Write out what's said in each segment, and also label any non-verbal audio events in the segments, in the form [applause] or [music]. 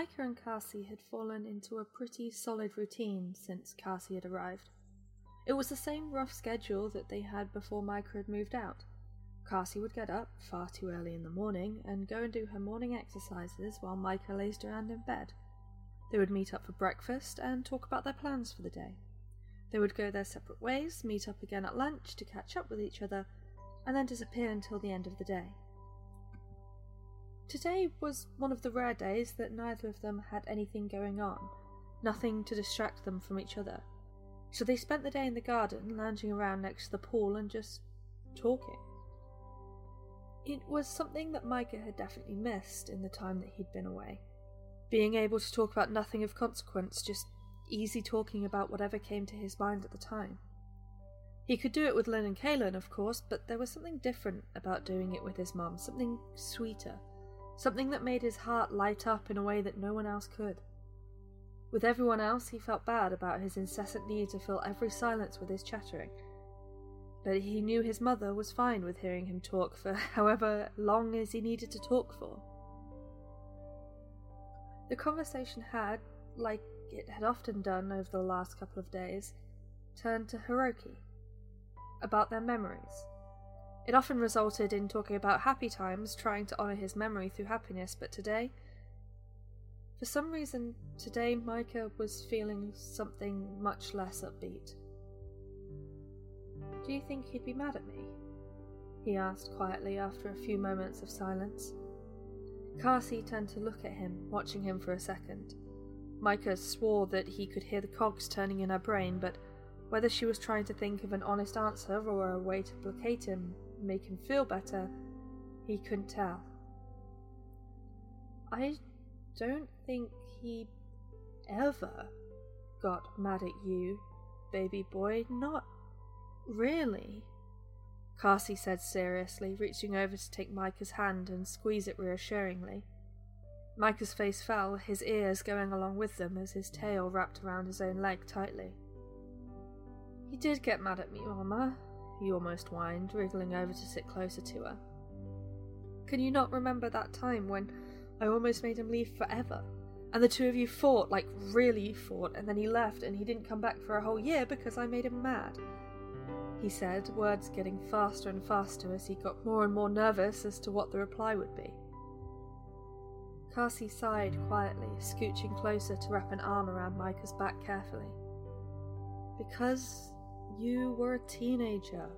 Micah and Cassie had fallen into a pretty solid routine since Cassie had arrived. It was the same rough schedule that they had before Micah had moved out. Cassie would get up far too early in the morning and go and do her morning exercises while Micah lazed around in bed. They would meet up for breakfast and talk about their plans for the day. They would go their separate ways, meet up again at lunch to catch up with each other, and then disappear until the end of the day. Today was one of the rare days that neither of them had anything going on, nothing to distract them from each other. So they spent the day in the garden, lounging around next to the pool and just talking. It was something that Micah had definitely missed in the time that he'd been away. Being able to talk about nothing of consequence, just easy talking about whatever came to his mind at the time. He could do it with Lynn and Kaylin, of course, but there was something different about doing it with his mum, something sweeter something that made his heart light up in a way that no one else could. With everyone else, he felt bad about his incessant need to fill every silence with his chattering. But he knew his mother was fine with hearing him talk for [laughs] however long as he needed to talk for. The conversation had, like it had often done over the last couple of days, turned to Hiroki, about their memories, it often resulted in talking about happy times, trying to honour his memory through happiness, but today. For some reason, today Micah was feeling something much less upbeat. Do you think he'd be mad at me? he asked quietly after a few moments of silence. Cassie turned to look at him, watching him for a second. Micah swore that he could hear the cogs turning in her brain, but whether she was trying to think of an honest answer or a way to placate him make him feel better, he couldn't tell. I don't think he ever got mad at you, baby boy. Not really. Cassie said seriously, reaching over to take Micah's hand and squeeze it reassuringly. Micah's face fell, his ears going along with them as his tail wrapped around his own leg tightly. He did get mad at me, Mama, he almost whined, wriggling over to sit closer to her. Can you not remember that time when I almost made him leave forever? And the two of you fought, like really fought, and then he left and he didn't come back for a whole year because I made him mad. He said, words getting faster and faster as he got more and more nervous as to what the reply would be. Cassie sighed quietly, scooching closer to wrap an arm around Micah's back carefully. Because you were a teenager,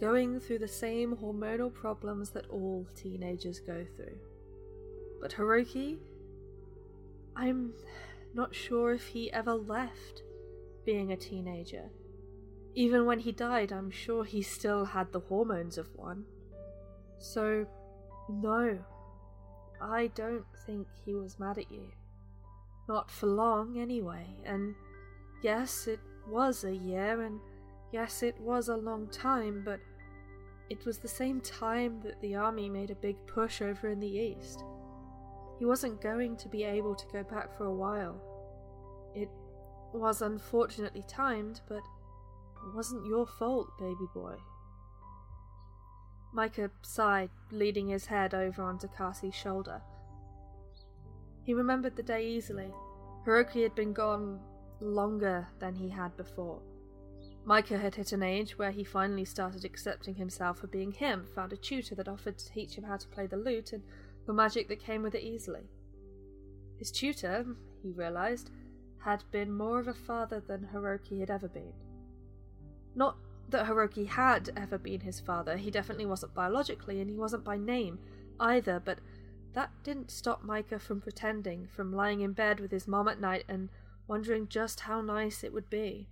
going through the same hormonal problems that all teenagers go through. But Hiroki, I'm not sure if he ever left being a teenager. Even when he died, I'm sure he still had the hormones of one. So, no, I don't think he was mad at you. Not for long, anyway, and yes, it was a year, and yes, it was a long time, but it was the same time that the army made a big push over in the east. He wasn't going to be able to go back for a while. It was unfortunately timed, but it wasn't your fault, baby boy. Micah sighed, leaning his head over onto Cassie's shoulder. He remembered the day easily. Hiroki had been gone longer than he had before. Micah had hit an age where he finally started accepting himself for being him, found a tutor that offered to teach him how to play the lute and the magic that came with it easily. His tutor, he realized, had been more of a father than Hiroki had ever been. Not that Hiroki had ever been his father, he definitely wasn't biologically, and he wasn't by name either, but that didn't stop Micah from pretending, from lying in bed with his mom at night and wondering just how nice it would be.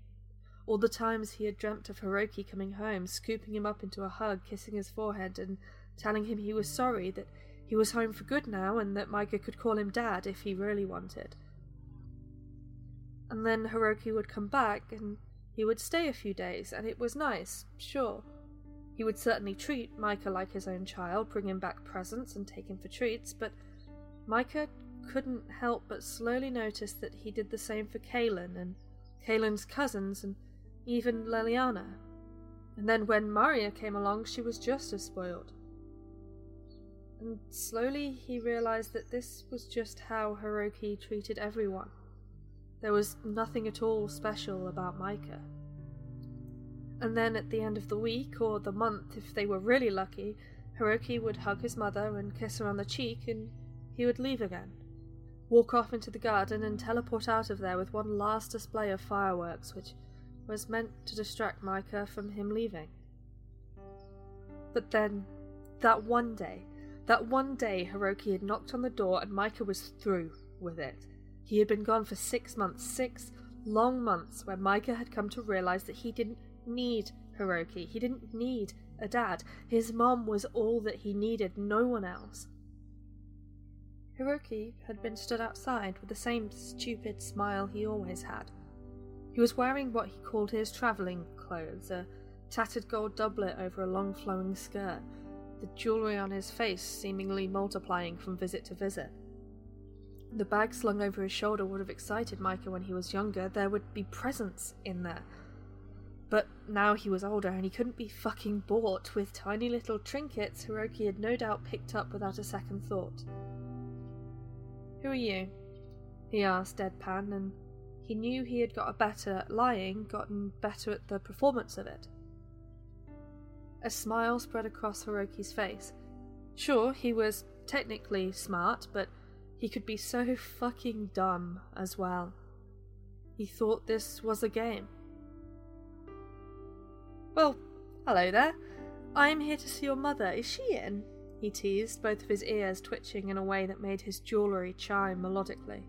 All the times he had dreamt of Hiroki coming home, scooping him up into a hug, kissing his forehead, and telling him he was sorry that he was home for good now and that Micah could call him dad if he really wanted. And then Hiroki would come back and he would stay a few days, and it was nice, sure. He would certainly treat Micah like his own child, bring him back presents and take him for treats, but Micah couldn't help but slowly notice that he did the same for Kaylin and Kaylin's cousins and even Leliana. And then when Maria came along, she was just as spoiled. And slowly he realized that this was just how Hiroki treated everyone. There was nothing at all special about Micah. And then at the end of the week, or the month if they were really lucky, Hiroki would hug his mother and kiss her on the cheek, and he would leave again. Walk off into the garden and teleport out of there with one last display of fireworks, which was meant to distract Micah from him leaving. But then, that one day, that one day Hiroki had knocked on the door and Micah was through with it. He had been gone for six months, six long months, where Micah had come to realize that he didn't need Hiroki. He didn't need a dad. His mom was all that he needed, no one else. Hiroki had been stood outside with the same stupid smile he always had. He was wearing what he called his travelling clothes, a tattered gold doublet over a long flowing skirt, the jewellery on his face seemingly multiplying from visit to visit. The bag slung over his shoulder would have excited Micah when he was younger. There would be presents in there. But now he was older and he couldn't be fucking bought with tiny little trinkets Hiroki had no doubt picked up without a second thought. Who are you? he asked deadpan, and he knew he had got a better at lying, gotten better at the performance of it. A smile spread across Hiroki's face. Sure, he was technically smart, but he could be so fucking dumb as well. He thought this was a game. Well, hello there. I am here to see your mother. Is she in? He teased, both of his ears twitching in a way that made his jewellery chime melodically.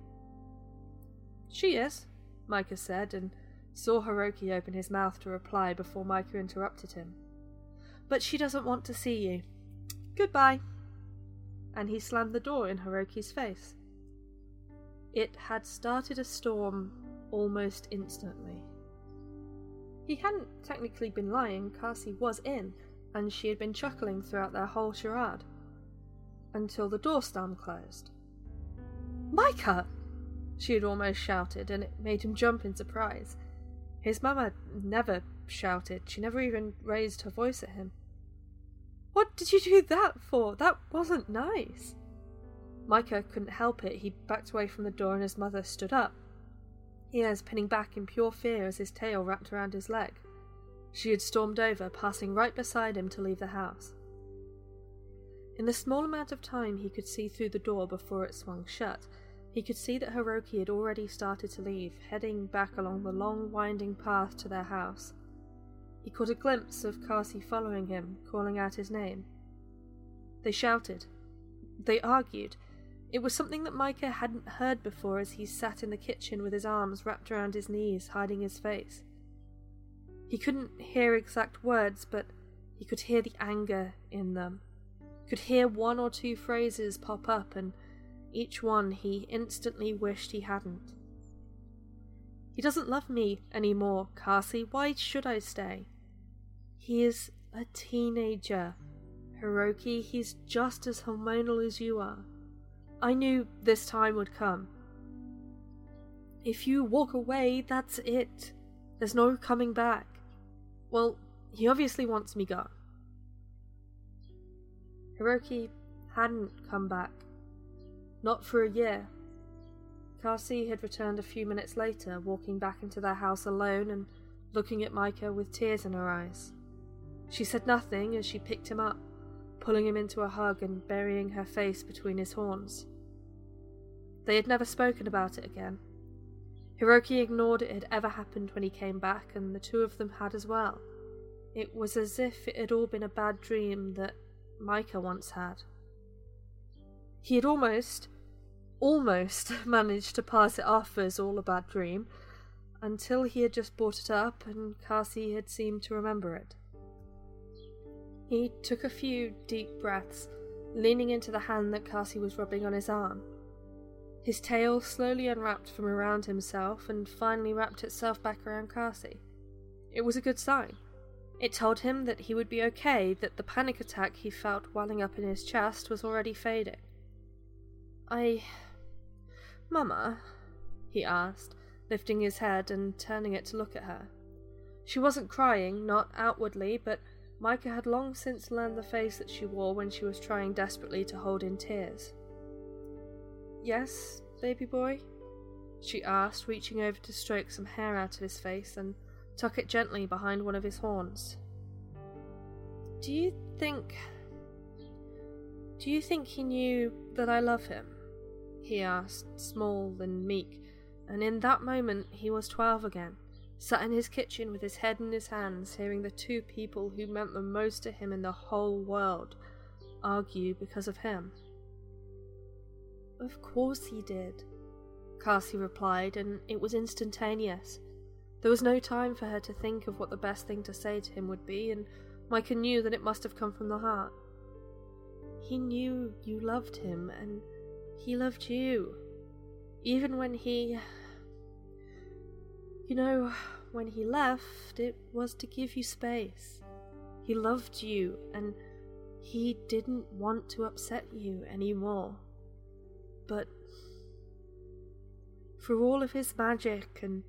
She is, Micah said, and saw Hiroki open his mouth to reply before Micah interrupted him. But she doesn't want to see you. Goodbye. And he slammed the door in Hiroki's face. It had started a storm almost instantly. He hadn't technically been lying, Kasi was in, and she had been chuckling throughout their whole charade. Until the door slam closed. Micah! She had almost shouted, and it made him jump in surprise. His mamma never shouted, she never even raised her voice at him. What did you do that for? That wasn't nice. Micah couldn't help it. He backed away from the door, and his mother stood up ears pinning back in pure fear as his tail wrapped around his leg. She had stormed over, passing right beside him to leave the house. In the small amount of time he could see through the door before it swung shut, he could see that Hiroki had already started to leave, heading back along the long, winding path to their house. He caught a glimpse of Kasi following him, calling out his name. They shouted. They argued. It was something that Micah hadn't heard before as he sat in the kitchen with his arms wrapped around his knees, hiding his face. He couldn't hear exact words, but he could hear the anger in them. Could hear one or two phrases pop up, and each one he instantly wished he hadn't. He doesn't love me any more, Kasi. Why should I stay? He is a teenager. Hiroki, he's just as hormonal as you are. I knew this time would come. If you walk away, that's it. There's no coming back. Well, he obviously wants me gone. Hiroki hadn't come back. Not for a year. Kasi had returned a few minutes later, walking back into their house alone and looking at Micah with tears in her eyes. She said nothing as she picked him up pulling him into a hug and burying her face between his horns. They had never spoken about it again. Hiroki ignored it had ever happened when he came back, and the two of them had as well. It was as if it had all been a bad dream that Micah once had. He had almost, almost [laughs] managed to pass it off as all a bad dream until he had just brought it up and Kasi had seemed to remember it. He took a few deep breaths, leaning into the hand that Kasi was rubbing on his arm. His tail slowly unwrapped from around himself and finally wrapped itself back around Kasi. It was a good sign. It told him that he would be okay, that the panic attack he felt welling up in his chest was already fading. I. Mama? he asked, lifting his head and turning it to look at her. She wasn't crying, not outwardly, but Micah had long since learned the face that she wore when she was trying desperately to hold in tears. Yes, baby boy? she asked, reaching over to stroke some hair out of his face and tuck it gently behind one of his horns. Do you think. Do you think he knew that I love him? he asked, small and meek, and in that moment he was twelve again, sat in his kitchen with his head in his hands, hearing the two people who meant the most to him in the whole world argue because of him. Of course he did, Kasi replied, and it was instantaneous. There was no time for her to think of what the best thing to say to him would be, and Micah knew that it must have come from the heart. He knew you loved him, and he loved you. Even when he. You know, when he left, it was to give you space. He loved you, and he didn't want to upset you anymore. But for all of his magic and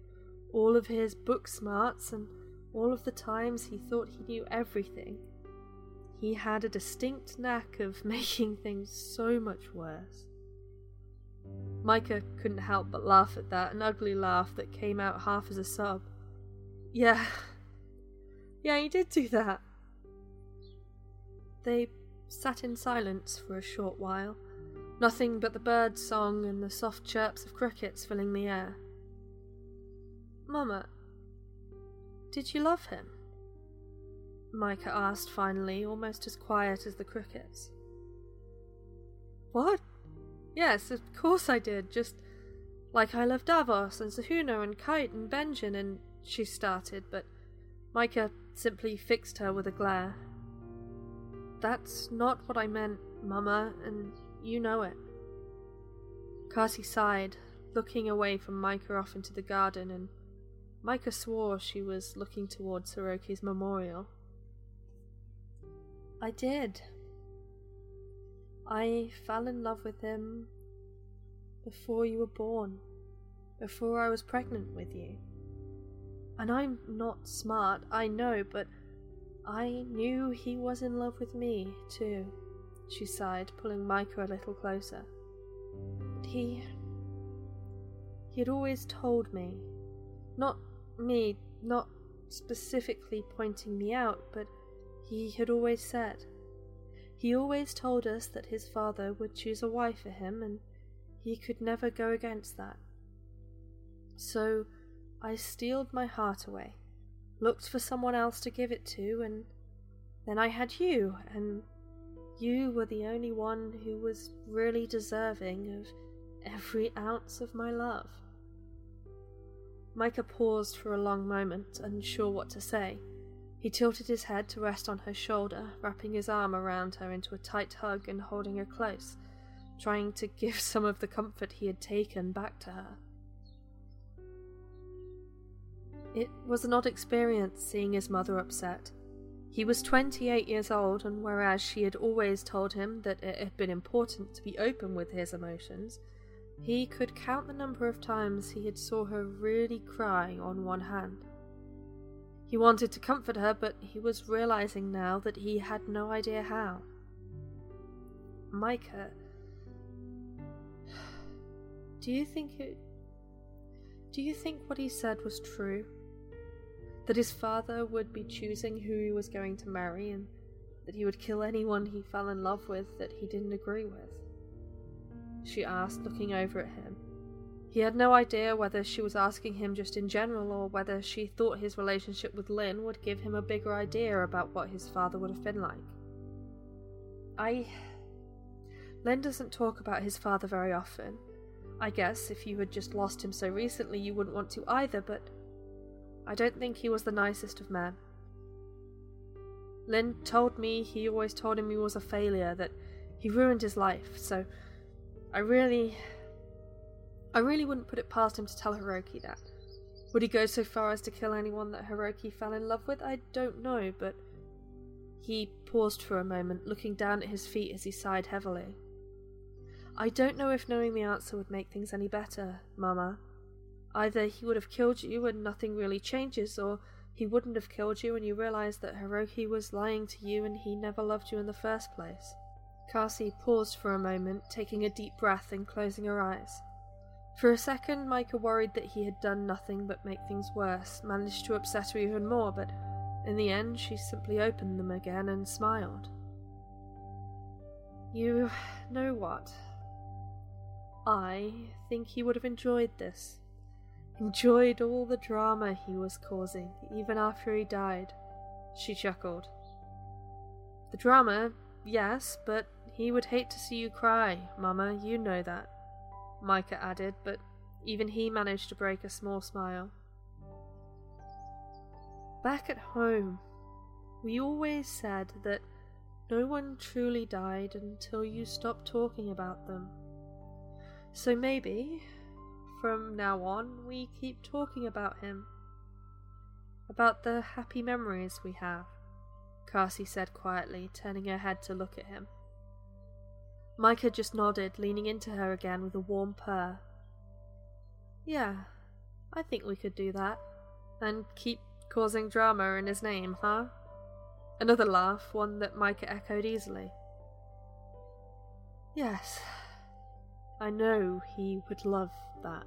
all of his book smarts and all of the times he thought he knew everything, he had a distinct knack of [laughs] making things so much worse. Micah couldn't help but laugh at that, an ugly laugh that came out half as a sob. Yeah. [laughs] Yeah, he did do that. They sat in silence for a short while, nothing but the birds' song and the soft chirps of crickets filling the air. Mamma, did you love him? Micah asked finally, almost as quiet as the crickets. What? Yes, of course I did, just like I love Davos and Sahuna and Kite and Benjen and she started, but Micah simply fixed her with a glare. That's not what I meant, Mama, and you know it. Kasi sighed, looking away from Micah off into the garden, and Micah swore she was looking towards Hiroki's memorial. I did. I fell in love with him before you were born, before I was pregnant with you. And I'm not smart, I know, but I knew he was in love with me, too, she sighed, pulling Micah a little closer. But he. he had always told me. Not me, not specifically pointing me out, but he had always said. He always told us that his father would choose a wife for him, and he could never go against that. So I steeled my heart away, looked for someone else to give it to, and then I had you, and you were the only one who was really deserving of every ounce of my love. Micah paused for a long moment, unsure what to say. He tilted his head to rest on her shoulder, wrapping his arm around her into a tight hug and holding her close, trying to give some of the comfort he had taken back to her. It was an odd experience seeing his mother upset. He was 28 years old, and whereas she had always told him that it had been important to be open with his emotions, he could count the number of times he had saw her really cry on one hand. He wanted to comfort her, but he was realizing now that he had no idea how. Micah, [sighs] do you think it. Do you think what he said was true? That his father would be choosing who he was going to marry and that he would kill anyone he fell in love with that he didn't agree with? She asked, looking over at him. He had no idea whether she was asking him just in general or whether she thought his relationship with Lynn would give him a bigger idea about what his father would have been like. I. Len doesn't talk about his father very often. I guess if you had just lost him so recently, you wouldn't want to either, but I don't think he was the nicest of men. Lynn told me he always told him he was a failure, that he ruined his life, so I really. I really wouldn't put it past him to tell Hiroki that. Would he go so far as to kill anyone that Hiroki fell in love with? I don't know, but. He paused for a moment, looking down at his feet as he sighed heavily. I don't know if knowing the answer would make things any better, Mama. Either he would have killed you and nothing really changes, or he wouldn't have killed you and you realize that Hiroki was lying to you and he never loved you in the first place. Kasi paused for a moment, taking a deep breath and closing her eyes. For a second, Micah worried that he had done nothing but make things worse, managed to upset her even more, but in the end, she simply opened them again and smiled. You know what? I think he would have enjoyed this enjoyed all the drama he was causing, even after he died. She chuckled. The drama, yes, but he would hate to see you cry, Mama, you know that. Micah added, but even he managed to break a small smile. Back at home, we always said that no one truly died until you stopped talking about them. So maybe from now on, we keep talking about him. About the happy memories we have, Kasi said quietly, turning her head to look at him. Micah just nodded, leaning into her again with a warm purr. Yeah, I think we could do that. And keep causing drama in his name, huh? Another laugh, one that Micah echoed easily. Yes, I know he would love that.